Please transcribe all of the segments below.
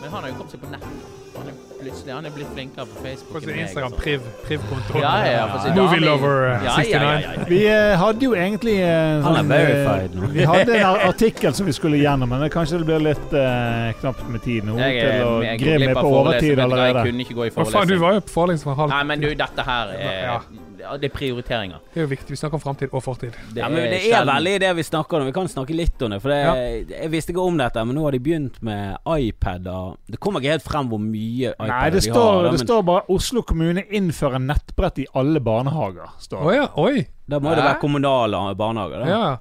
Men han har jo kommet seg på nett. Han er plutselig han er blitt flinkere på Facebook. På sin Instagram, altså. Priv, Priv-kontoen. Ja, ja, ja, for sin Movie dame- Lover eh, Ja, 69. ja, ja, ja, ja. Vi eh, hadde jo egentlig uh, Han er sånn, verified nå. Vi hadde en artikkel som vi skulle gjennom, men det kanskje det blir litt uh, knapt med tid nå Jeg, til å glipp av på forelesning, overtid allerede. Jeg kunne ikke gå i Hva faen, du var jo på forelesning for halv Nei, men du, dette her er Ja. ja, Det er prioriteringer. Det er jo viktig. Vi snakker om framtid og fortid. Ja, men det er sjelden- veldig det vi snakker om. Vi kan snakke litt om det. For det, Jeg visste ikke om dette, men nå har de begynt med iPader. Det kommer ikke helt frem hvor mye iPader Nei, det de står, har. da, det men står bare 'Oslo kommune innfører nettbrett i alle barnehager'. Står. Oh, ja. Oi. Da må det være kommunale barnehager. Da. Ja.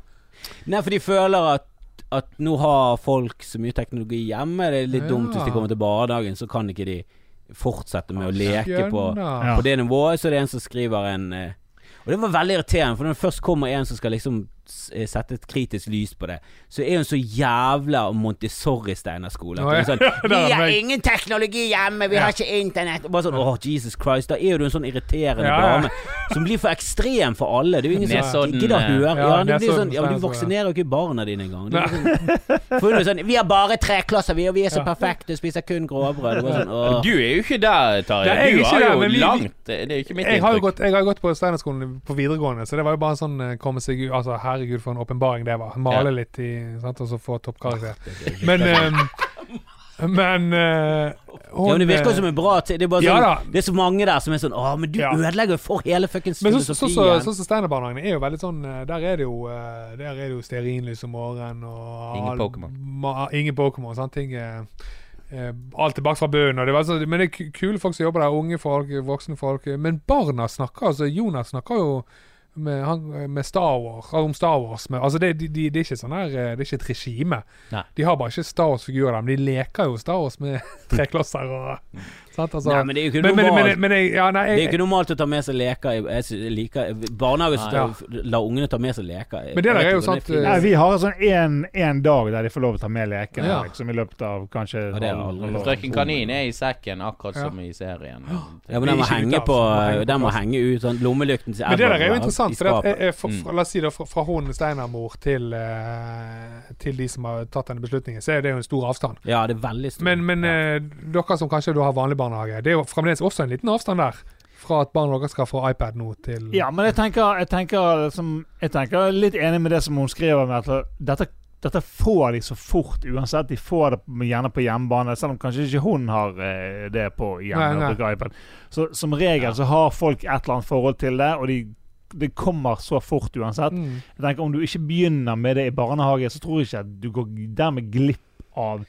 Nei, for de føler at at nå har folk så mye teknologi hjemme. Det er litt Ja. dumt hvis de kommer til barnehagen, så kan ikke de fortsette med å leke på, på det nivået. Så det er en som skriver en eh, Og det var veldig irriterende, for når det først kommer en som skal liksom sette et kritisk lys på det, så er hun så jævla Montessori-steinerskole. At ja. sånn Vi har ingen teknologi hjemme, vi Ja. har ikke internett. Bare sånn oh, Jesus Christ. Da er du en sånn irriterende Ja, dame som blir for ekstrem for alle. Det er jo ingen som gidder å eh, høre. ja, Ja, det blir sånn, ja, du vaksinerer jo ikke barna dine engang. Sånn, for hun er sånn Vi har bare tre klasser, vi, og vi er så perfekte, spiser kun grovbrød. Sånn. Du er jo ikke der, Tarjei. Er Du har der, jo men vi- vi- langt Det er jo ikke mitt Jeg har jo gått, jeg har gått på Steinerskolen på videregående, så det var jo bare sånn eh, komme seg ut Altså, herregud, for en åpenbaring det var. Male Ja. litt i sant, Og så få toppkarakter. Men um, Men uh, hun, Ja, men Det virker eh, som en bra ting. Det Ja sånn. Det er så mange der som er sånn Å, men du Ja. ødelegger jo for hele fuckings Men så- så- så- så- filosofien. sånn som Steinerbarnehagen er jo veldig sånn eh, Der er det jo eh, Der er det jo stearinlys om morgenen og Ingen all- Pokémon. Ingen Pokémon. Sånne ting. eh, eh, alt tilbake fra bunnen. og det var så- Men det er kule folk som jobber der. Unge folk, voksne folk. eh, Men barna snakker altså Jonas snakker jo med, han, med Star Wars, om Star Wars. Med, altså det, de, de, det er ikke sånn her eh, Det er ikke et regime. Nei. De har bare ikke Star Wars-figurer men de leker jo Star Wars med treklosser og sant? Altså, Nei, men det er jo ikke men, normalt. men, men jeg, ja, nei, det er jo ikke normalt å ta med seg leker i jeg jeg liker Barnehage Ja. la ungene ta med seg leker. Men det der er jo sant, finnes. Nei, vi har sånn en, en dag der de får lov til å ta med lekene Ja. liksom, i løpet av kanskje det. Frøken Kanin er i sekken, akkurat Ja. som i serien. Ja, men den må henge ut på så må henge på Den må henge ut sånn Lommelykten til Men det der er jo interessant. For at, er, for, jeg, fra, la oss si det, fra, fra hun Steinermor til, eh, til de som har tatt denne beslutningen, så er det jo en stor avstand. Ja, det er veldig stor. Men, eh, dere som kanskje har vanlig barnehage, det er jo fremdeles også en liten avstand der. Fra at barna deres skal få iPad nå til Ja, men jeg tenker, jeg tenker, liksom, jeg tenker litt enig med det som hun skriver med at dette, dette får de så fort uansett. De får det gjerne på hjemmebane, selv om kanskje ikke hun har eh, det på hjemme. Og. Så som regel så har folk et eller annet forhold til det, og de, det kommer så fort uansett. mm. Jeg tenker Om du ikke begynner med det i barnehage, så tror jeg ikke at du går dermed glipp av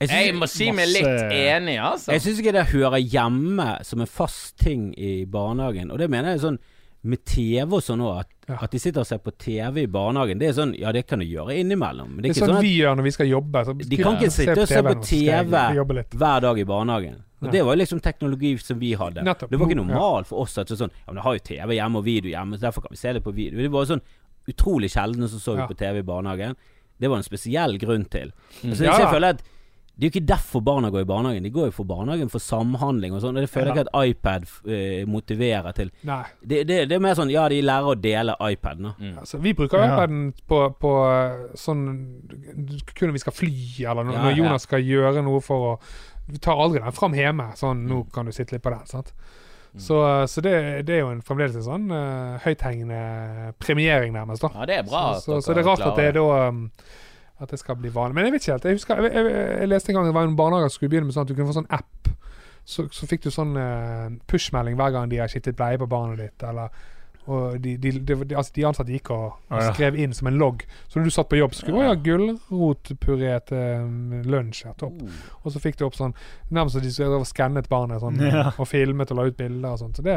Jeg Jeg må si meg litt enig, altså. Jeg syns ikke det hører hjemme som en fast ting i barnehagen. Og det mener jeg sånn med TV og sånn òg, at, Ja. at de sitter og ser på TV i barnehagen. Det er sånn, ja det kan du gjøre innimellom. Men Det det er er ikke sånn sånn at vi gjør når vi skal jobbe. Så de kan ikke sitte og se på jeg TV hver dag i barnehagen. Og ja. Det var jo liksom teknologi som vi hadde. Nettopp. Det var ikke Ja. normalt for oss at er sånn Ja, men det har jo TV hjemme og video hjemme, så derfor kan vi se det på video. Det var jo sånn utrolig sjelden så så vi Ja. på TV i barnehagen. Det var en spesiell grunn til. Altså, Ja jeg føler at det er jo ikke derfor barna går i barnehagen. De går jo for barnehagen for samhandling og sånn. Og det føler jeg ikke at iPad eh, motiverer til. Nei. Det, det, det er mer sånn ja, de lærer å dele iPaden. da. Mm. Altså, vi bruker Ja. iPaden på, på eh, sånn Kun når vi skal fly, eller når, Ja, når ja. Jonas skal gjøre noe for å Vi tar aldri den fram hjemme. Sånn, nå kan du sitte litt på den. sant? Så, eh, så det, det er jo en, fremdeles en sånn uh, høythengende premiering, nærmest. da Ja, det er bra. Så, så, det er rart at det er da um, At det skal bli vanlig. Men jeg vet ikke helt. Jeg husker jeg, jeg, jeg leste en gang det var en barnehage som skulle begynne med sånn at du kunne få sånn app. Så, så fikk du sånn uh, push-melding hver gang de har skiftet bleie på barnet ditt. Eller og de, de, de, de, altså de ansatte gikk og, og ja. skrev inn som en logg. Så når du satt på jobb, så skulle du ja, gulrotpuré til um, lunsj. Ja, topp. Oh. Og så fikk du opp sånn Nærmest som de skulle skannet barnet sånn, Ja. og filmet og la ut bilder og sånt. Så det,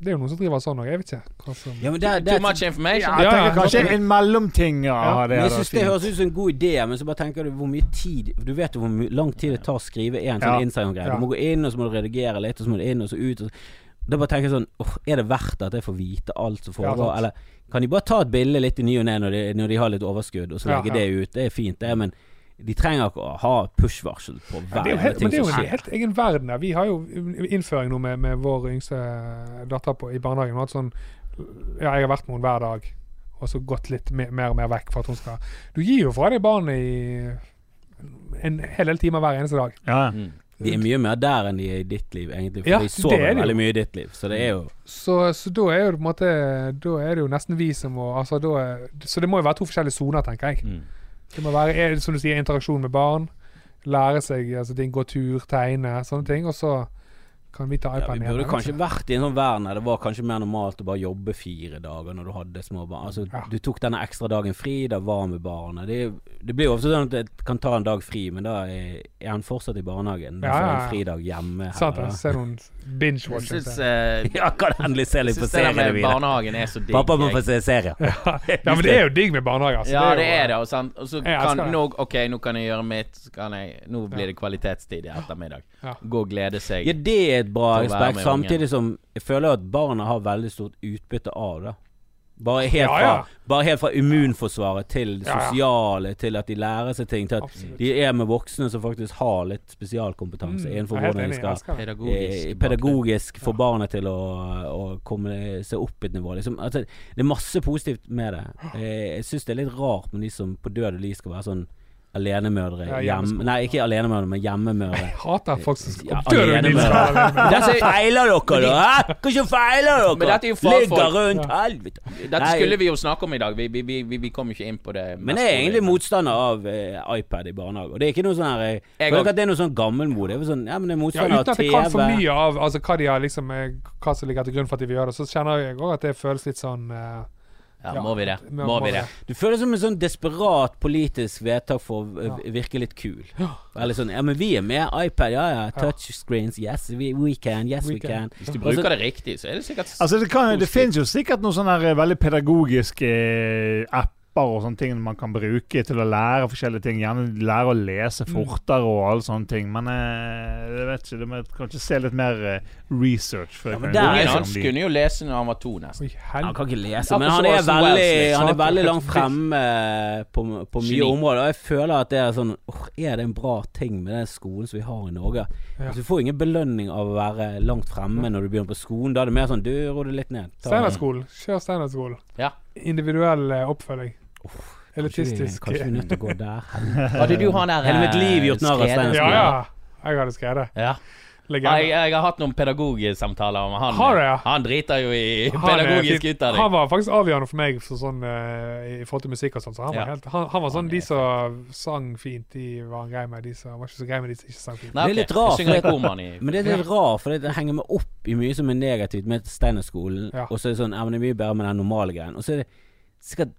det er jo noen som driver sånn òg. Jeg vet ikke. Som, Ja, men det, det, Too much information. Ja, jeg tenker kanskje en mellomting. Ja, Ja, det jeg synes det høres ut som en god idé, men så bare tenker du hvor mye tid Du vet jo hvor my lang tid det tar å skrive en sånn Ja. Instagram-greie. Du må gå inn, og så må du redigere litt, og så må du inn, og så ut. Og så. Da bare tenker jeg sånn oh, Er det verdt at jeg får vite alt som foregår? Ja, Eller kan de bare ta et bilde litt i ny og ne når, de- når de har litt overskudd, og så legge ja. det ut? Det er fint, det, men De trenger ikke å ha push-varsel på hver ja, ting som skjer. men det er jo en helt egen verden der. Vi har jo innføring nå med, med vår yngste datter på, i barnehagen. og Sånn, ja, jeg har vært med henne hver dag, og så gått litt mer, mer og mer vekk for at hun skal Du gir jo fra deg barnet i en hel del timer hver eneste dag. Ja, ja. Mm. De er mye mer der enn de er i ditt liv, egentlig. For Ja, de sover er veldig mye i ditt liv. Så det er jo Så, så da er jo på en måte Da er det jo nesten vi som må altså, er- Så det må jo være to forskjellige soner, tenker jeg. Mm. Det må være som du sier, interaksjon med barn. Lære seg altså, ting, gå tur, tegne, sånne ting. Og så kan vi ta ja, iPaden Vi burde kanskje altså. vært i en sånn verden der det var kanskje mer normalt å bare jobbe fire dager når du hadde små barn. Altså, Ja. Du tok denne ekstra dagen fri, da var med barna. Det, det blir jo ofte sånn at jeg kan ta en dag fri, men da er, er han fortsatt i barnehagen. Da Ja, får ja, en ja. fridag hjemme. Da. ser noen Jeg binge-watching. syns eh, Ja, kan endelig se jeg litt på seriene med mine. barnehagen er så digg. Pappa må få se serier. Ja, men det er jo digg med barnehage. Altså. Ja, det er det. Og, sant? og så kan nå, Ok, nå kan jeg gjøre mitt. så Kan jeg, nå blir det kvalitetstid i ettermiddag. Ja. Gå og glede seg. Ja, det er et bra aspekt. Samtidig som jeg føler at barna har veldig stort utbytte av det. Bare helt, Ja, ja. Fra, bare helt fra immunforsvaret til det Ja, ja. sosiale, til at de lærer seg ting, til at Absolutt. de er med voksne som faktisk har litt spesialkompetanse Mm, innenfor hvordan de skal. Pedagogisk. eh, pedagogisk få barna til å, å komme seg opp et nivå. Liksom, altså, det er masse positivt med det. Eh, jeg syns det er litt rart med de som på død og liv skal være sånn alenemødre. Ja, hjem, nei, ikke alenemødre, men hjemmemødre. Jeg hater folk som Ja, dør alene de skal være alene. Hva feiler dere, da? Hæ? Hva feiler dere? Men dette er jo fagfolk. Ligger rundt Ja. helvete. Dette Nei. skulle vi jo snakke om i dag. Vi, vi, vi, vi, vi kom jo ikke inn på det. Men jeg er egentlig motstander av eh, iPad i barnehage. Og det er ikke noe sånn her Jeg Jeg føler at det er noe sånn gammelmod. Det er sånn, ja, men det er motstander Ja, motstander uten at jeg kan for mye av altså, hva, de har, liksom, eh, hva som ligger til grunn for at de vil gjøre det, så kjenner jeg òg at det føles litt sånn eh, Ja, må vi det? må- Må vi det? Du føler som en sånn desperat politisk vedtak for å virke litt kul. Eller sånn Ja, men vi er med. iPad, ja ja. Touchscreens, yes we, we can. Yes we, We can. can. Hvis du bruker det riktig, så er det sikkert Altså det, kan, det finnes jo sikkert noen sånne eh, veldig pedagogiske eh, apper og sånne ting man kan bruke til å lære forskjellige ting. Gjerne lære å lese Mm. fortere og alle sånne ting. Men eh, jeg vet ikke, du må kanskje se litt mer eh, research før Ja, men der er Ungen gjennom kunne jo lese når han var to, nesten. Han kan ikke lese, men han er veldig Han er veldig langt fremme eh, på, på mye områder. Og jeg føler at det er sånn oh, Er det en bra ting med den skolen som vi har i Norge? Ja. Altså, du får ingen belønning av å være langt fremme når du begynner på skolen. Da er det mer sånn Du, ro det litt ned. Steinerskolen. Kjør Steinerskolen. Ja. Individuell oppfølging. Elitistisk. kanskje vi er nødt til å gå der. Hadde du han der Hele mitt liv gjort narr av Steinar Ja, ja. Jeg hadde skrevet. Ja. Ja, jeg, jeg har hatt noen pedagogsamtaler med han. Har det, ja? Han driter jo i pedagogisk utdanning. Han var faktisk avgjørende for meg for sånn, uh, i forhold til musikk og sånn. Så han, Ja. var helt, han, han var sånn Han De som sang fint, de var han grei med. De som var ikke så grei med de som ikke sang fint. Nei, Det er litt rart, for det, Men det er litt rart, for det henger meg opp i mye som er negativt med Steinerskolen. Ja. Og så er det sånn Ja, men det er mye bedre med den normale greien. Og så er det sikkert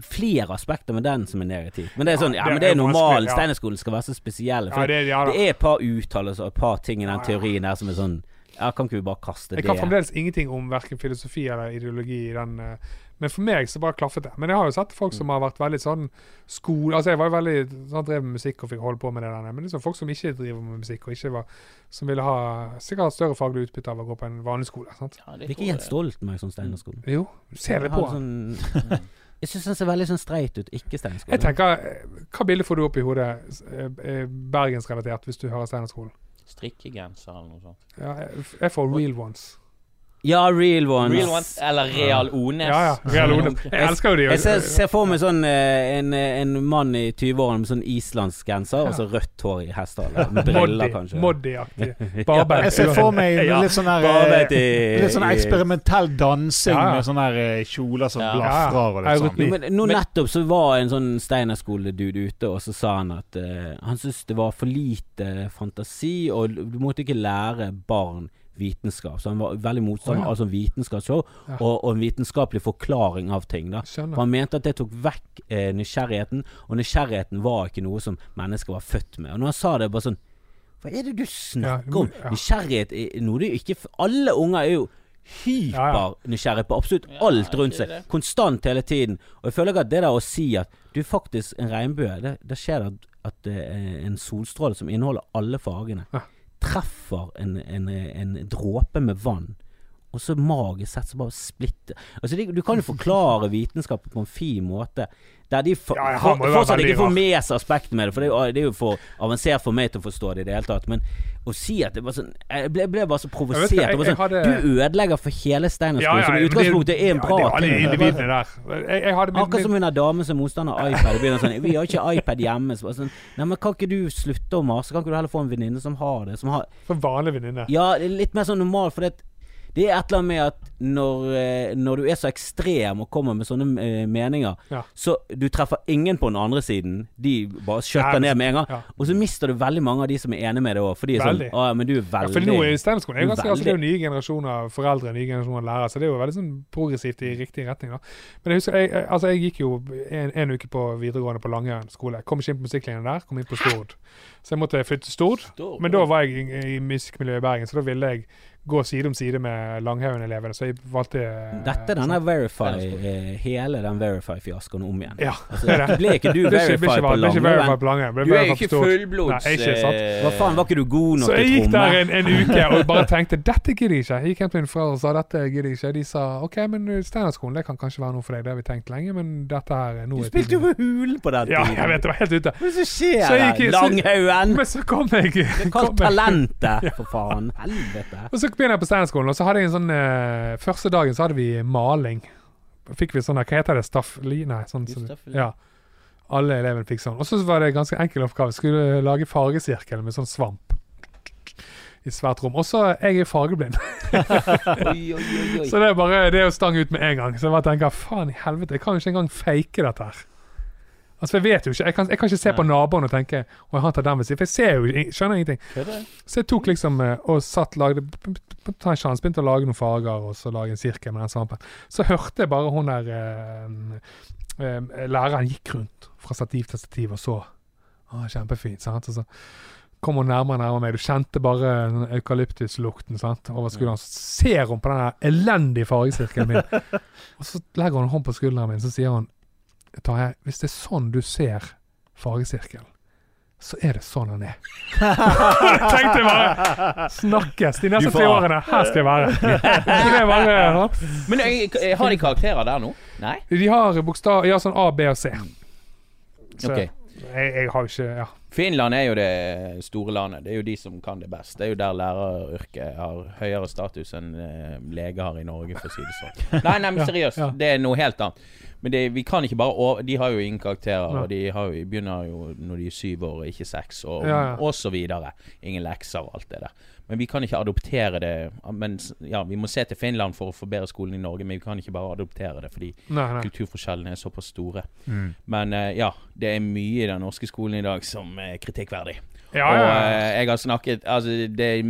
flere aspekter med den som er negativt. Men det er sånn Ja, Ja, men det er normalt normal. ja. Steinerskolen skal være så spesiell. For det, det er et par uttalelser og et par ting i den teorien der som er sånn Ja, kan ikke vi bare kaste Jeg det? kan fremdeles ingenting om verken filosofi eller ideologi i den. eh, Men for meg så bare klaffet det. Men jeg har jo sett folk som har vært veldig sånn skole... Altså jeg var jo veldig sånn, drev med musikk og fikk holde på med det der. Men liksom folk som ikke driver med musikk, og ikke var Som ville ha sikkert hatt større faglig utbytte av å gå på en vanlig skole. sant? Ja, det Det er ikke Jens. Stoltenberg som Steinerskolen. Jo, du ser det på han. Sånn, jeg syns den ser veldig sånn streit ut. Ikke Jeg tenker, eh, Hva bilde får du opp i hodet eh, eh, bergensrelatert hvis du hører Steinerskolen? Strikkegenser eller noe sånt. Ja, jeg- jeg får real ones. Ja, Real Ones. Real ones eller Real Ones. Ja, ja. Real ones. Jeg elsker jo de. Jeg ser, ser for meg sånn eh, en, en mann i 20-årene med sånn islandsk genser og så rødt hår i hestehale. Med briller, kanskje. Moddi-aktig. Barbeint. Jeg ser for meg litt sånn der Barbeit eh, Litt sånn eksperimentell dansing med sånne der eh, kjoler som Ja. blafrer og litt sånn. Men nå nettopp så var en sånn Steinerskole-dude ute, og så sa han at uh, han syntes det var for lite fantasi, og du måtte ikke lære barn vitenskap. Så han var veldig motstander Å, ja. av sånn vitenskapsshow Ja. og, og en vitenskapelig forklaring av ting. da For han mente at det tok vekk eh, nysgjerrigheten, og nysgjerrigheten var ikke noe som mennesker var født med. Og når han sa det, bare sånn Hva er det du snakker Ja, om? ja. Nysgjerrighet er noe du ikke Alle unger er jo hypernysgjerrige på absolutt alt rundt seg. Konstant hele tiden. Og jeg føler ikke at det der å si at du faktisk en regnbue Det, det skjer at, at det er en solstråle som inneholder alle fargene, Ja. Treffer en, en, en dråpe med vann og så magisk sett så bare splitter Altså de, Du kan jo forklare vitenskapen på en fin måte. Der de for, Ja, for, fortsatt ikke får med seg aspektet med det, for det det er jo for avansert for meg til å forstå det i det hele tatt. Men å si at det var sånn Jeg ble, ble bare så provosert. var jeg- sånn, jeg hadde- Du ødelegger for hele Steinerskolen, Ja, ja, som i utgangspunktet er en ja, bra ting. Jeg, jeg min, Akkurat som hun er dame som er motstander av iPad. Og begynner sånn 'Vi har ikke iPad hjemme.' Så sånn Nei, men kan ikke du slutte å mase? Kan ikke du heller få en venninne som har det? Som har for vanlig venninne. Ja, litt mer sånn normal, for det, det er et eller annet med at når, eh, når du er så ekstrem og kommer med sånne eh, meninger, Ja. så du treffer ingen på den andre siden. De bare skjøtter ned med en gang. ja. Og så mister du veldig mange av de som er enige med deg òg. For de er sånn Veldig. 'Å ja, men du er Ja, for nå er jo ganske, altså, det er jo nye generasjoner foreldre, nye generasjoner lærere, så det er jo veldig sånn progressivt i riktig retning. da. Men jeg husker, jeg, altså jeg gikk jo en, en uke på videregående på Langhaugen skole. Kom ikke inn på musikklinjen der, kom inn på Stord. Så jeg måtte flytte til Stord. Men da var jeg i, i musikkmiljøet i Bergen, så da ville jeg gå side om side med Langhaugen-elevene, så jeg valgte eh, Dette er denne sånn- Verify, eh, hele den Verify-fiaskoen om igjen. Ja, Altså, det det. ble ikke du Det er det er Verify på det det er Du er jo ikke fullblods Nei, ikke sant. eh, Hva faen, var ikke du god nok Så jeg gikk der en, en uke og bare tenkte dette gidder jeg ikke. Jeg gikk hjem til mine foreldre og sa dette gidder jeg ikke. De sa OK, men Steinerskolen det kan kanskje være noe for deg, det har vi tenkt lenge, men dette her er Du spilte jo med Hulen på den tiden! Ja, jeg vet, det var helt ute. Hva er det som skjer Så der? Langhaugen! Men så kom jeg Kall kom jeg- talentet, for faen. Helvete. Og så begynner jeg på Steinerskolen, og så hadde jeg en sånn eh, Første dagen så hadde vi maling. Fikk vi sånn Hva heter det? Staffeli? Nei, sånn som- Ja. Alle elevene fikk sånn. Og så var det en ganske enkel oppgave. Skulle lage fargesirkel med sånn svamp. I svært rom. Og så Jeg er fargeblind. Oi, oi, oi. Så det er bare det å stange ut med en gang. Så jeg bare tenker faen i helvete, jeg kan jo ikke engang fake dette her. Altså Jeg vet jo ikke Jeg kan, jeg kan ikke se på naboen og tenke Å, han tar den ved siden. For jeg ser jo jeg skjønner ingenting. Så jeg tok liksom eh, og satt lagde Ta en sjanse, begynte å lage noen farger og så lage en sirkel med den svampen. Så hørte jeg bare hun der eh, eh, Læreren gikk rundt fra stativ til stativ og så. Ah, kjempefint. sant? Og så kom hun nærmere og nærmere meg. Du kjente bare eukalyptuslukten sant? over skulderen. Så ser hun på den elendige fargesirkelen min. og så legger hun en hånd på skulderen min så sier hun Tarjei, hvis det er sånn du ser fargesirkelen, så er det sånn han er. Tenkte jeg bare Snakkes de neste tre årene. Her skal jeg være. Bare, sant? Men jeg, jeg, har de karakterer der nå? Nei? De har bokstav Ja, sånn A, B og C. Så Ok. jeg, jeg har ikke Ja. Finland er jo det store landet. Det er jo de som kan det best. Det er jo der læreryrket har høyere status enn eh, lege har i Norge, for å si det sånn. Nei, nei, men Ja, seriøst. ja. Det er noe helt annet. Men det, vi kan ikke bare over, De har jo ingen karakterer, Ja. og de har jo, begynner jo når de er syv år, ikke seks, og, Ja, ja. og så videre. Ingen lekser og alt det der. Men vi kan ikke adoptere det. Men ja, Vi må se til Finland for å forbedre skolen i Norge, men vi kan ikke bare adoptere det fordi Nei, nei. kulturforskjellene er såpass store. Mm. Men eh, ja, det er mye i den norske skolen i dag som er kritikkverdig. Ja, Og ja, ja. eh, jeg har snakket Altså, det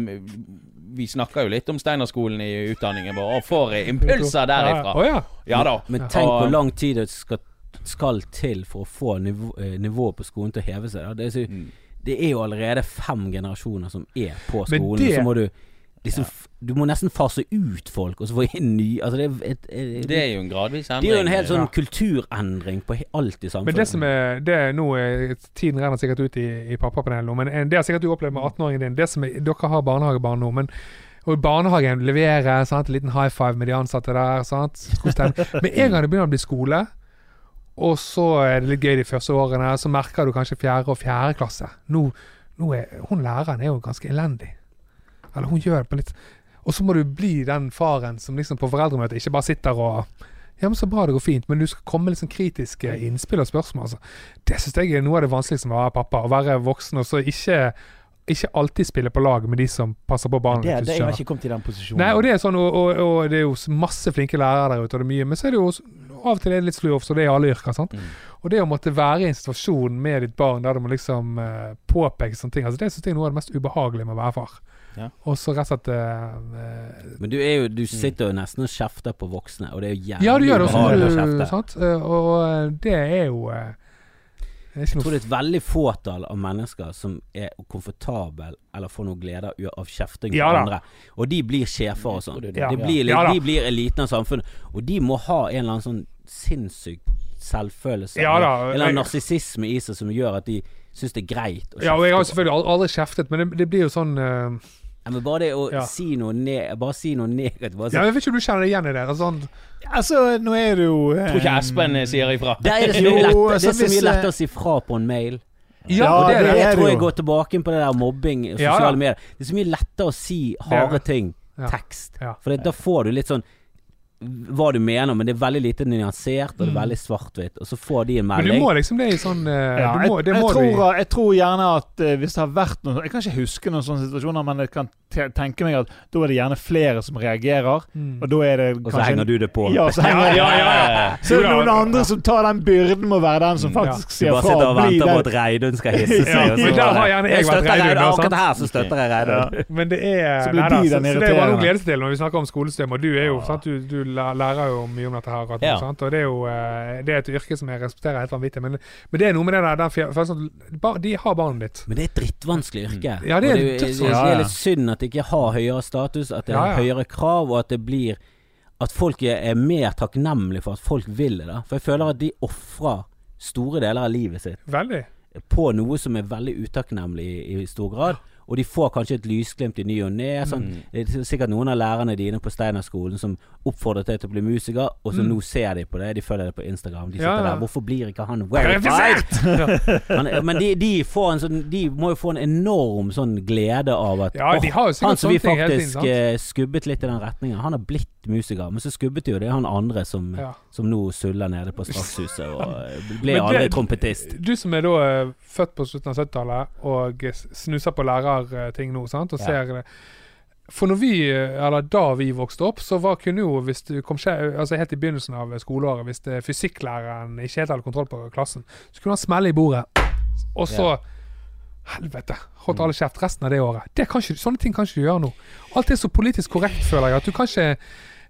Vi snakka jo litt om Steinerskolen i utdanningen vår, og får impulser derifra. Ja, ja. Ja da. Men tenk Og- hvor lang tid det skal, skal til for å få nivå, eh, nivået på skolen til å heve seg. Det er, så, Mm. det er jo allerede fem generasjoner som er på skolen. det- Så må du liksom ja. Du må nesten fase ut folk, og så få inn ny Altså det er, et, et, Det er jo en gradvis endring. det er jo en helt sånn Ja. kulturendring på alt i samfunnet. Men det som er det er nå er, Tiden renner sikkert ut i, i pappapanelet nå, men det har sikkert du opplevd med 18-åringen din. Det som er, Dere har barnehagebarn nå, men og barnehagen leverer sant, en liten high five med de ansatte der. Sant? Med en gang det begynner å bli skole, og så er det litt gøy de første årene, så merker du kanskje fjerde og fjerde klasse. Nå, nå er, hun læreren er jo ganske elendig. Eller hun gjør det på litt Og så må du bli den faren som liksom på foreldremøtet ikke bare sitter og ja, men Så bra, det går fint, men du skal komme med sånn kritiske innspill og spørsmål. Altså. Det syns jeg er noe av det vanskeligste med å være pappa. Å være voksen og så ikke, ikke alltid spille på lag med de som passer på barna. Det, det, jeg har ikke kommet i den posisjonen. Nei, og det er sånn, og, og, og det er jo masse flinke lærere der ute, og det er mye, men så er det jo også- av og til er det litt slurv, så det er i alle yrker. sant? Mm. Og det å måtte være i en situasjon med ditt barn der du må liksom uh, påpeke sånne ting, altså det syns jeg er noe av det mest ubehagelige med å være far. Ja. Og så rett og slett eh, Men du er jo Du sitter jo nesten og kjefter på voksne, og det er jo jævlig Ja, du gjør det også. ubehagelig å Du, kjefte. sant? Uh, Og det er jo ikke Jeg tror det er et veldig fåtall av mennesker som er komfortabel eller får noe glede av- av kjefting Ja andre. Og de blir sjefer og sånn. Ja. de, blir, Ja de blir eliten av samfunnet. Og de må ha en eller annen sånn sinnssyk selvfølelse. Ja da, en eller annen jeg- narsissisme i seg som gjør at de syns det er greit å kjefte. Ja, og jeg har selvfølgelig aldri kjeftet, men det, det blir jo sånn eh, Ja, men bare det å Ja. si noe ned bare si noe negativt bare Ja, sånn, jeg vet ikke om du kjenner deg igjen i det. Sånn, Altså, nå er det jo Tror ikke eh, Espen eh, sier ifra. Det er lett, det altså, er så mye eh, lettere å si fra på en mail. ja, Ja, det det det. er Jeg tror jeg går tilbake på det der mobbing sosiale ja. medier. Det er så mye lettere å si harde ting. Ja. Tekst. Ja. For det, da får du litt sånn hva du mener, men det er veldig lite nyansert, og det er veldig svart-hvitt. Og så får de en melding. Men du må liksom det i sånn uh, Ja, du må, jeg, Det jeg, må du tror, jeg tror gjerne at uh, hvis det har vært noen Jeg kan ikke huske noen sånne situasjoner, men jeg kan tenke meg at da er det gjerne flere som reagerer, Mm. og da er det Og så henger du det på. Ja, så henger Ja, ja, ja. Så er det noen andre som tar den byrden med å være den som Mm. faktisk Du sier bare sitter og venter på at Reidun skal hisse seg. Ja, og så men der har gjerne jeg vært støtter Reidun, Akkurat her så støtter jeg Reidun. Men det er Så blir de den så, så det er bare noe å glede seg til når vi snakker om skolesystem. Og du er jo sant? Du, du lærer jo mye om dette her. Og, Ja. Og det er jo eh, det er et yrke som jeg respekterer helt vanvittig. Men, men det er noe med det der, der De har barnet ditt. Men det er et drittvanskelig yrke. Ja, det er Og dødsvanskelig. det, det, det er litt synd at det ikke har høyere status, at det er Ja, ja. høyere krav, og at det blir At folk er, er mer takknemlige for at folk vil det. da For jeg føler at de ofrer store deler av livet sitt Veldig. på noe som er veldig utakknemlig i, i stor grad. Og de får kanskje et lysglimt i ny og ne. Sånn. Mm. Det er sikkert noen av lærerne dine på Steinerskolen som oppfordret deg til å bli musiker, og så Mm. nå ser de på det. De følger det på Instagram. De sitter ja. der. Hvorfor blir ikke han verified? Men, men de, de, får en sånn, de må jo få en enorm sånn glede av at Ja, de «Åh, har jo sikkert han som vi faktisk eh, skubbet litt i den retningen, han har blitt musiker. Men så skubbet jo det han andre som, Ja. som nå suller nede på Strakshuset og eh, ble aldri trompetist. Du som er da eh, født på slutten av 70-tallet og snuser på lærerting nå, sant, og ser det For når vi, eh, eller da vi vokste opp, så var, kunne jo, hvis du kom altså helt i begynnelsen av skoleåret, hvis det, fysikklæreren ikke helt hadde kontroll på klassen, så kunne han smelle i bordet, og så Helvete! Holdt alle kjeft resten av det året. Det kan ikke, sånne ting kan ikke du gjøre nå. Alt er så politisk korrekt, føler jeg. At du kan ikke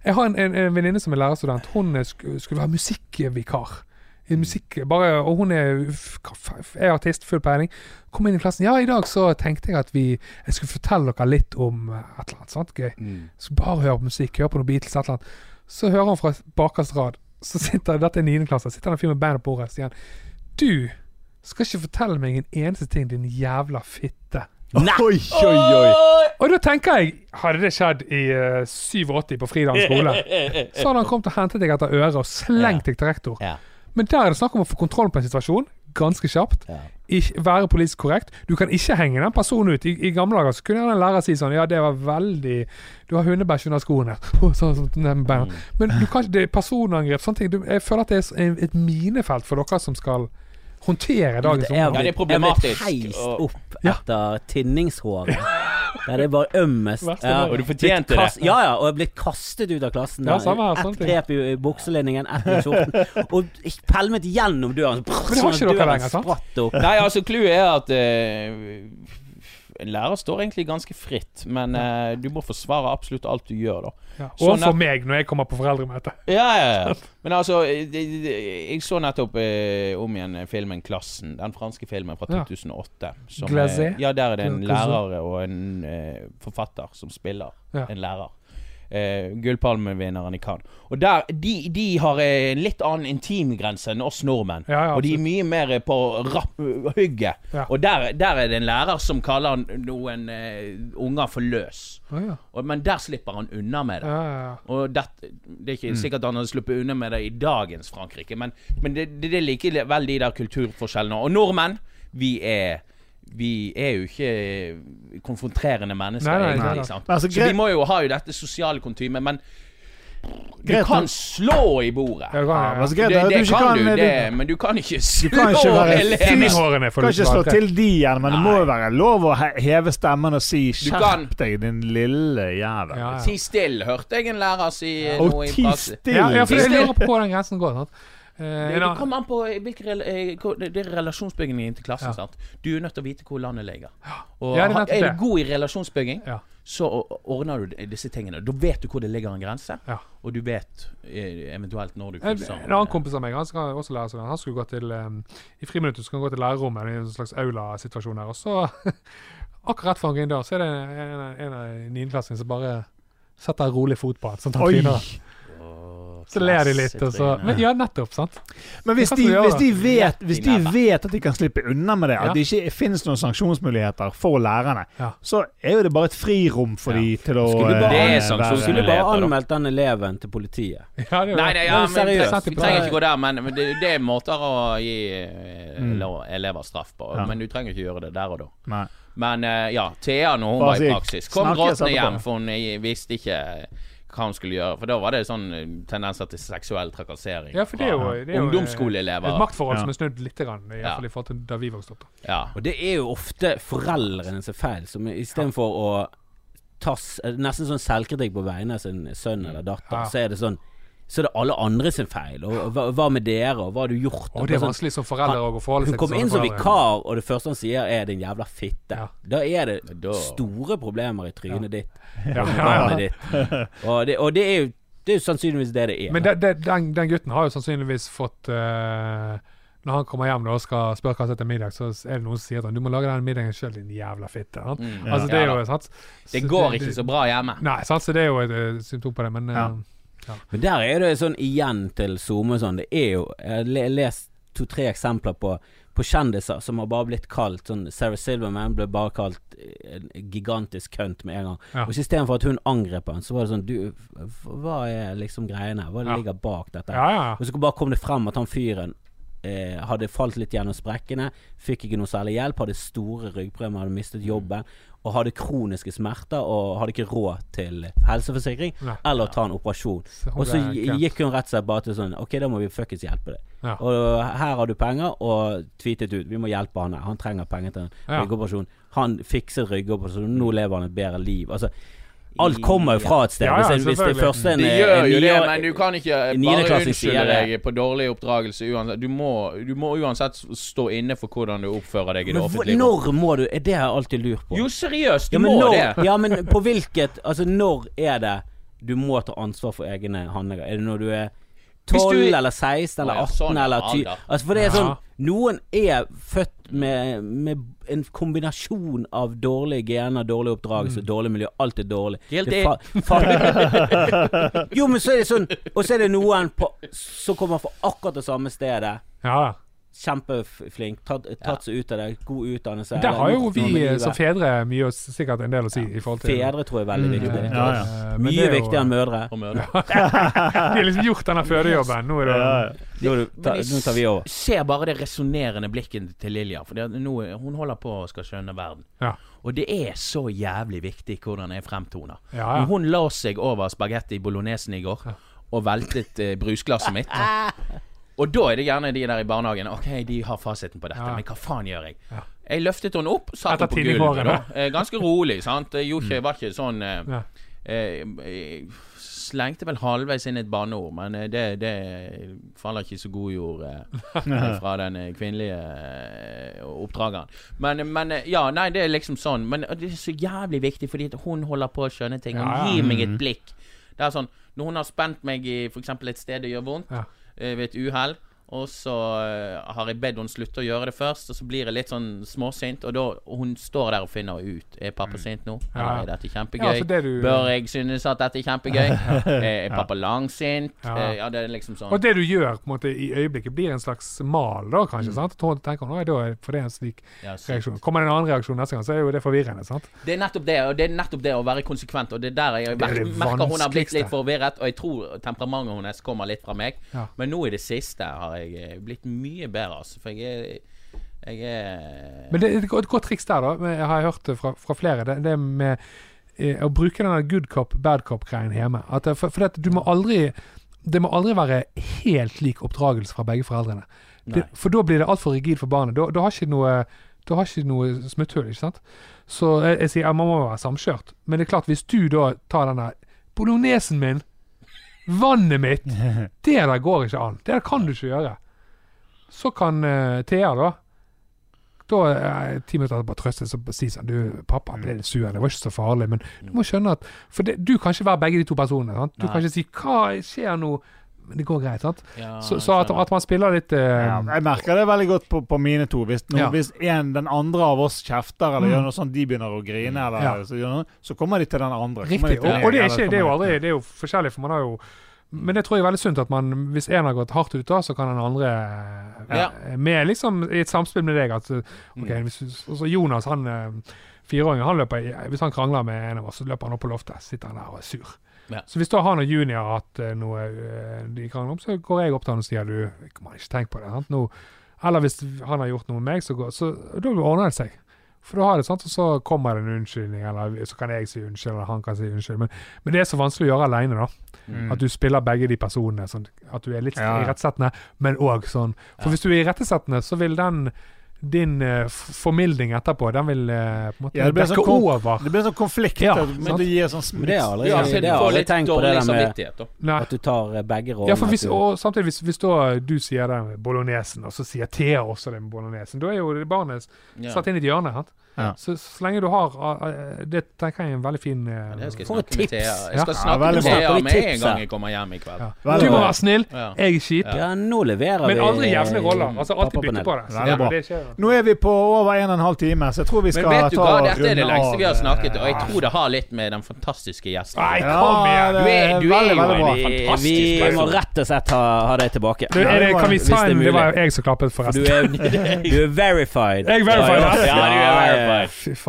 Jeg har en, en, en venninne som er lærerstudent. Hun sk skulle være musikkvikar. I musikk, bare, og hun er, er artist, full peiling. Kom inn i klassen. Ja, i dag så tenkte jeg at vi Jeg skulle fortelle dere litt om eh, et eller annet. sant? Gøy. Mm. Så bare hør på musikk, hør på noe Beatles, et eller annet. Så hører han fra bakerste rad, så sitter dette er 9. klasse, sitter og fyr med bandet på bordet, sier han Du skal ikke fortelle meg en eneste ting, din jævla fitte. Nei! Oi, oi, oi. Og da tenker jeg, hadde det skjedd i uh, 87 på Fridalen skole, så hadde han kommet og hentet deg etter øret og slengt deg til rektor. Ja. Men der er det snakk om å få kontroll på en situasjon, ganske kjapt. Ja. Ikke, være politisk korrekt. Du kan ikke henge den personen ut. I, i gamle dager så kunne gjerne en lærer si sånn Ja, det var veldig Du har hundebæsj under skoene. Mm. Men du kan ikke det er personangrep, sånne ting. Du, jeg føler at det er et minefelt for dere som skal håndtere dagens ungdom. Ja, det er problematisk, Jeg ble heist opp opp Ja. etter tinningshåret. Der det bare ømmest. Ja. Og du fortjente det. Ja, ja, og jeg er blitt kastet ut av klassen. Ja, samme her, Ett grep i, i bukselinningen, ett i skjorten. Og jeg pælmet gjennom døren. Men det har ikke dere lenger, sant? Nei, altså clouet er at uh, lærer står egentlig ganske fritt, men eh, du må forsvare absolutt alt du gjør, da. Ja. Sånn for meg når jeg kommer på foreldremøte. Ja, ja, ja. Men altså, det- jeg så nettopp eh, om igjen filmen 'Klassen'. Den franske filmen fra Ja. 2008. som Ja, der er det en lærer og en eh, forfatter som spiller Ja. en lærer. Eh, Gullpalmevinneren i Cannes. Og der, de, de har en litt annen intimgrense enn oss nordmenn. Ja, ja, og de er mye mer på rapp, hugget. Ja. Og der, der er det en lærer som kaller noen eh, unger for løs. Oh, ja. Og, men der slipper han unna med det. Ja, ja, ja. Og det, det er ikke sikkert han hadde sluppet unna med det i dagens Frankrike, men, men det, det, det er likevel de der kulturforskjellene. Og nordmenn, vi er Vi er jo ikke konfronterende mennesker, Nei, nei, egentlig. nei, nei. Altså, Så vi må jo ha jo dette sosiale kontymet, men du kan slå i bordet. Ja, Ja, Altså, Det, det du kan, kan du, du- det, men du kan ikke slå kan ikke være elever. Tenninghårene kan ikke slå til de igjen, men det må jo være lov å heve stemmen og si kan- 'skjerp deg, din lille jævel'. Ja, ja. Ti still, hørte jeg en lærer si Ja. Og i ti praksis. Ja, ja, for jeg lurer på hvor den grensen går. Sant? Eh, Det, en det kommer an på hvilken eh, relasjonsbyggingen til klassen. Ja. sant? Du er nødt til å vite hvor landet ligger. Og Ja, er er du god i relasjonsbygging, Ja. så ordner du disse tingene. Da vet du hvor det ligger en grense, Ja. og du vet eh, eventuelt når du En, krysser. en annen kompis av meg han skal også lære seg. Han skulle gå til um, I friminuttet skulle han gå til lærerrommet i en slags aula-situasjon her. Og så, akkurat rett inn der, så er det en, en av niendeklassingene som bare setter en rolig fot på han. Sånn at han Oi! Så ler de litt, og så men, Ja, nettopp, sant. Men hvis de, hvis, de vet, hvis de vet at de kan slippe unna med det, at Ja. det ikke finnes noen sanksjonsmuligheter for lærerne, Ja. så er jo det bare et frirom for Ja. de til å Skulle bare- Det være- sanksjon- Så skulle bare anmeldt den eleven til politiet. Ja, det jo Nei, det. nei, ja, Men seriøst. vi trenger ikke gå der, men, men det, det er måter å gi eh, Mm. elever straff på. Ja. Men du trenger ikke gjøre det der og da. Nei. Men eh, ja, Thea når hun Bare var i praksis, kom gråtende hjem, for hun visste ikke hva hun skulle gjøre. For da var det sånn eh, tendenser til seksuell trakassering Ja, for det er jo, det er jo ungdomsskoleelever. Et maktforhold som er snudd litt, grann, i, hvert Ja. fall i forhold til da vi vokste opp. Ja. Og det er jo ofte foreldrene som er feil, som istedenfor å ta nesten sånn selvkritikk på vegne av sin sønn eller datter, Ja. så er det sånn Så er det alle andre sin feil. Og hva, hva med dere, og hva har du gjort? Og det er sånn, vanskelig som forelder å forholde hun kom inn som vikar, og det første han sier er 'din jævla fitte'. Ja. Da er det da- store problemer i trynet ditt. Ja, Og ja, ja. ditt. Og det, og det er jo det er jo sannsynligvis det det er. Men det, det, den, den gutten har jo sannsynligvis fått uh, Når han kommer hjem da og skal spørre hva som heter middag, så er det noen som sier at han, du må lage den middagen sjøl, din jævla fitte. Mm. Altså, det er jo sant? Det går ikke så bra hjemme. Nei, sant? så det er jo et eh, symptom på det, men eh, Ja. Men der er det sånn igjen til SoMe sånn. Det er jo Jeg har lest to-tre eksempler på, på kjendiser som har bare blitt kalt sånn Sarah Silverman ble bare kalt eh, en gigantisk kønt med en gang. Ja. Og Istedenfor at hun angrep han, så var det sånn Du, hva er liksom greiene? Hva Ja. ligger bak dette? ja. Og så bare kom det frem at han fyren eh, hadde falt litt gjennom sprekkene, fikk ikke noe særlig hjelp, hadde store ryggproblemer, hadde mistet jobben, og hadde kroniske smerter og hadde ikke råd til helseforsikring Nei. eller ta en operasjon. Så Og så gikk hun rett og slett bare til sånn Ok, da må vi fuckings hjelpe deg. Ja. Og her har du penger, og tweetet ut Vi må hjelpe han her. Han trenger penger til en Ja. ryggoperasjon. Han fikset ryggoperasjon, nå lever han et bedre liv. Altså Alt kommer jo fra et sted. Ja, ja, hvis, det første en, Det en gjør jo det, men du kan ikke bare unnskylde deg på dårlig oppdragelse uansett. Du må, du må uansett stå inne for hvordan du oppfører deg i det offentlige. rom. når må du Er det har jeg alltid lurt på. Jo, seriøst, du ja, må når, det. Ja, men på hvilket Altså, når er det du må ta ansvar for egne handlinger? Er det når du er 12 du- eller 16 eller Å, ja, 18 sånn eller 20? Altså, for det er sånn Noen er født med, med en kombinasjon av dårlige gener, dårlig oppdragelse, Mm. dårlig miljø. Alt er dårlig. Helt Det fa fa jo, men så er det sånn Og så er det noen på, som kommer fra akkurat det samme stedet. Ja. Kjempeflink, tatt, tatt seg ut av det, god utdannelse. Der har jo vi som fedre mye sikkert en del å si i forhold til Fedre tror jeg er veldig Mm, viktig. ja, ja. Eh, Mye er viktigere enn mødre. Og mødre. De har liksom gjort denne fødejobben. Nå er det Nå, ta, nå tar vi over. ser bare det resonnerende blikket til Lilja. For det, nå, hun holder på å skal skjønne verden. Ja. Og det er så jævlig viktig hvordan jeg fremtoner. Ja, ja. hun la seg over spagetti bolognesen i går og veltet eh, brusglasset mitt Og da er det gjerne de der i barnehagen. Ok, de har fasiten på dette, Ja. men hva faen gjør jeg? Ja. Jeg løftet henne opp, satte Etter henne på gulvet. da. Eh, Ganske rolig, sant. Jeg ikke, var ikke sånn eh, Ja. eh, Slengte vel halvveis inn et banneord, men eh, det, det faller ikke så god jord eh, fra den eh, kvinnelige eh, oppdrageren. Men, men eh, ja, nei, det er liksom sånn. Men det er så jævlig viktig, fordi at hun holder på å skjønne ting. Hun gir meg et blikk. Det er sånn Når hun har spent meg i f.eks. et sted det gjør vondt, Ja. eh, ved et uhell, og så eh, har jeg bedt henne slutte å gjøre det først, og så blir jeg litt sånn småsint, og da hun står der og finner ut Er pappa sint nå? Ja. Eller er dette Ja, kjempegøy? for det du, Bør jeg synes at dette er kjempegøy? Er pappa langsint? Ja. Eh, Ja, det er liksom sånn. Og det du gjør på en måte i øyeblikket, blir en slags mal, da, kanskje. sant? Tål tenker hun, da er for det er en slik Ja, reaksjon. Kommer det en annen reaksjon neste gang, så er jo det forvirrende. sant? Det er nettopp det, og det er nettopp det å være konsekvent. Og det er der jeg Det er det merker hun har blitt litt forvirret, og jeg tror temperamentet hennes kommer litt fra meg. Ja. Men nå i det siste har jeg eh, blitt mye bedre, altså. For jeg er Jeg er Men det er et godt, triks der, da, jeg har hørt det fra, fra flere. Det, det med eh, å bruke denne good cop, bad cop-greien hjemme. At, for for det, du må aldri Det må aldri være helt lik oppdragelse fra begge foreldrene. Det, for da blir det altfor rigid for barnet. Da, da har ikke noe du har ikke noe smutthull, ikke sant. Så jeg, jeg sier ja, man må være samkjørt. Men det er klart, hvis du da tar denne Bolognesen min, vannet mitt Det der går ikke an. Det der kan du ikke gjøre. Så kan uh, Thea, da Da er ti minutter etterpå trøste seg og si sånn Du, pappa ble litt sur, det var ikke så farlig. Men du må skjønne at For det, du kan ikke være begge de to personene. Sant? Du Nei. kan ikke si 'Hva skjer nå?' Men det går greit. sant? Ja, Så, så at, at man spiller litt uh, Ja, jeg merker det veldig godt på, på mine to. Hvis, noen, Ja. hvis en, den andre av oss kjefter eller Mm. gjør noe sånt, de begynner å grine, eller, Ja. så, noe, så kommer de til den andre. Riktig. de. Og, og det, er ikke, det, er jo aldri, det er jo forskjellig, for man har jo Men det tror jeg er veldig sunt at man, hvis en har gått hardt ut, da, så kan den andre eh, Ja. Med liksom i et samspill med deg at eh, ok, Mm. hvis, også Jonas, han fireåringen, han løper Hvis han krangler med en av oss, så løper han opp på loftet. Sitter han der og er sur. Ja. Så hvis da han og Juni har hatt uh, noe uh, de krangler om, så går jeg opp til han og sier du, kom an, ikke tenk på det. Sant? Nå, eller hvis han har gjort noe med meg, så, går, så da ordner det seg. For da har det sant, og så kommer det en unnskyldning, eller så kan jeg si unnskyld, eller han kan si unnskyld. Men, men det er så vanskelig å gjøre alene, da. Mm. At du spiller begge de personene. Sånn, at du er litt Ja. irettesettende, men òg sånn. For Ja. hvis du er irettesettende, så vil den din uh, formilding etterpå, den vil uh, på en måte Ja, det blir dekke sånn over. Det blir sånn konflikt. Ja, men det gir sånn smitt det har aldri, Ja, det har aldri tenkt på det der med. Nei. at du tar eh, begge rollene. Ja, for hvis, og samtidig, hvis, hvis da du sier det med bolognesen, og så sier Thea også det med bolognesen, da er jo det barnet Ja. satt inn i et hjørne. Sant? Ja. Så, så lenge du har eh, Det tenker jeg er en veldig fin eh, Ja, det skal jeg For et tips. Jeg skal snakke med. Thea vi med en gang jeg kommer hjem i kveld. ja. Du må være snill, Ja. jeg er kjip. Ja. Nå leverer Men aldri jevne eh, roller. Altså alltid bytte på det. Det. Nå er vi på over en og en halv time, så jeg tror vi skal Men vet du ta hva, dette er det lengste vi har snakket, eh, og jeg tror det har litt med den fantastiske gjesten Nei, kom igjen! Du er- du er veldig, jo en- Vi, Fantastisk vi må rett og slett ha, ha deg tilbake. Du, er det, kan vi ta det er Det var jo jeg som klappet, forresten. du er, du er verified. Jeg er verified, ja, du er verified.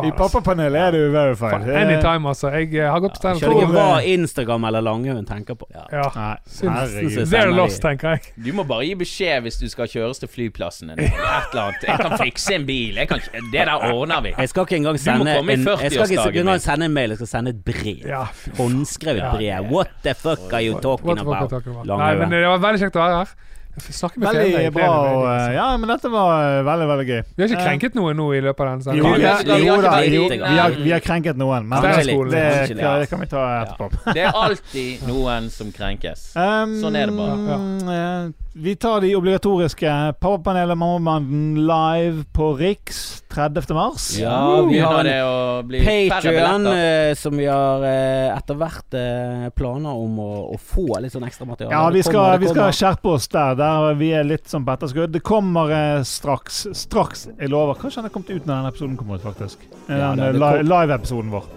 I pappapanelet er du verified. Anytime, altså. Jeg eh, har gått på stedet skjønner ikke hva Instagram eller Langhaugen tenker på. Ja. Nei, Syns, they're lost, tenker jeg. Du må bare gi beskjed hvis du skal kjøres til flyplassen din. et eller annet. Jeg kan fikse en bil. Jeg kan, det der ordner vi. Jeg skal ikke engang sende en, jeg skal ikke 40-årsdagen engang sende en mail, jeg skal sende et brev. Ja. Håndskrevet brev. What the fuck are you What talking the fuck are you about? talking about? Nei, Langhaugen. men det var veldig kjekt å være her. Snakke med Veldig jeg bra. Og, eh, ja, men dette var eh, veldig, veldig gøy. Vi har ikke krenket noen nå i løpet av den Jo, sendingen. vi Ja, har, vi har jo da, jo, vi har, vi har krenket noen, men det, det, det kan vi ta etterpå. Det er alltid noen som krenkes. Um, Sånn er det bare. Ja. Vi tar de obligatoriske Pappapanelet Mammabanden live på Riks 30. mars. Ja, vi har en det å bli færre Patrion eh, som vi har eh, etter hvert eh, planer om å, å få litt sånn ekstra materiale. Ja, vi skal, kommer, vi skal skjerpe oss der. Der vi er litt som på etterskudd. Det kommer straks. Straks, jeg lover. Kanskje han er kommet ut når denne episoden kommer ut, faktisk. Ja, live-episoden vår.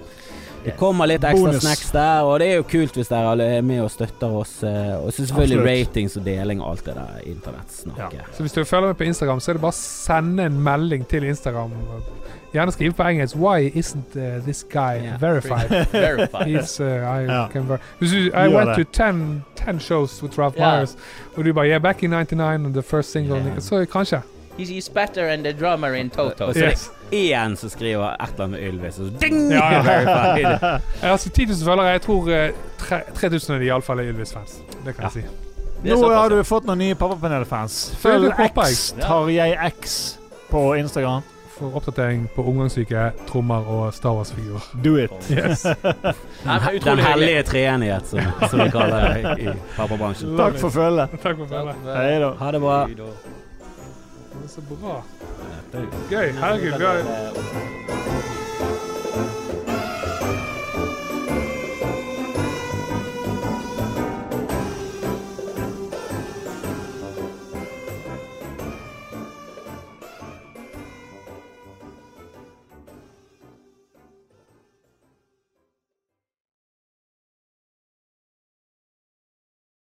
Det kommer litt ekstra Bonus. snacks der, og det er jo kult hvis dere alle er med og støtter oss. eh, Og så selvfølgelig Absolutt. ratings og deling og alt det der internettsnakket. Så hvis du følger med på Instagram, så er det bare å sende en melding til Instagram. Gjerne skrive på engelsk 'Why isn't uh, this guy yeah. verified?' Verified. He's, uh, I Ja. can ver Hvis du, I went det. to 10, 10 shows with Ralph yeah. Myers, og du bare 'Yeah, back in 99 and the first single', Ja. så kanskje. He's, he's better than the drummer in Toto. Yes. Igjen som skriver et eller annet med Ylvis, og så ding! Ja, ja. Jeg har altså 10 000 følgere. Jeg tror uh, 3000 av de iallfall er Ylvis-fans. Det kan Ja. jeg si. Er Nå har du fått noen nye Pappapanel-fans. Følg det. X, Tarjei X, på Instagram. For oppdatering på omgangssyke, trommer og Star Wars-figur. Do it. Yes. Den hyggelig. hellige treenighet, som, som vi kaller det i pappabransjen. Takk for følget. Takk for følget. Hei da. Ha det bra. Det er så bra. Gøy. Herregud. vi har-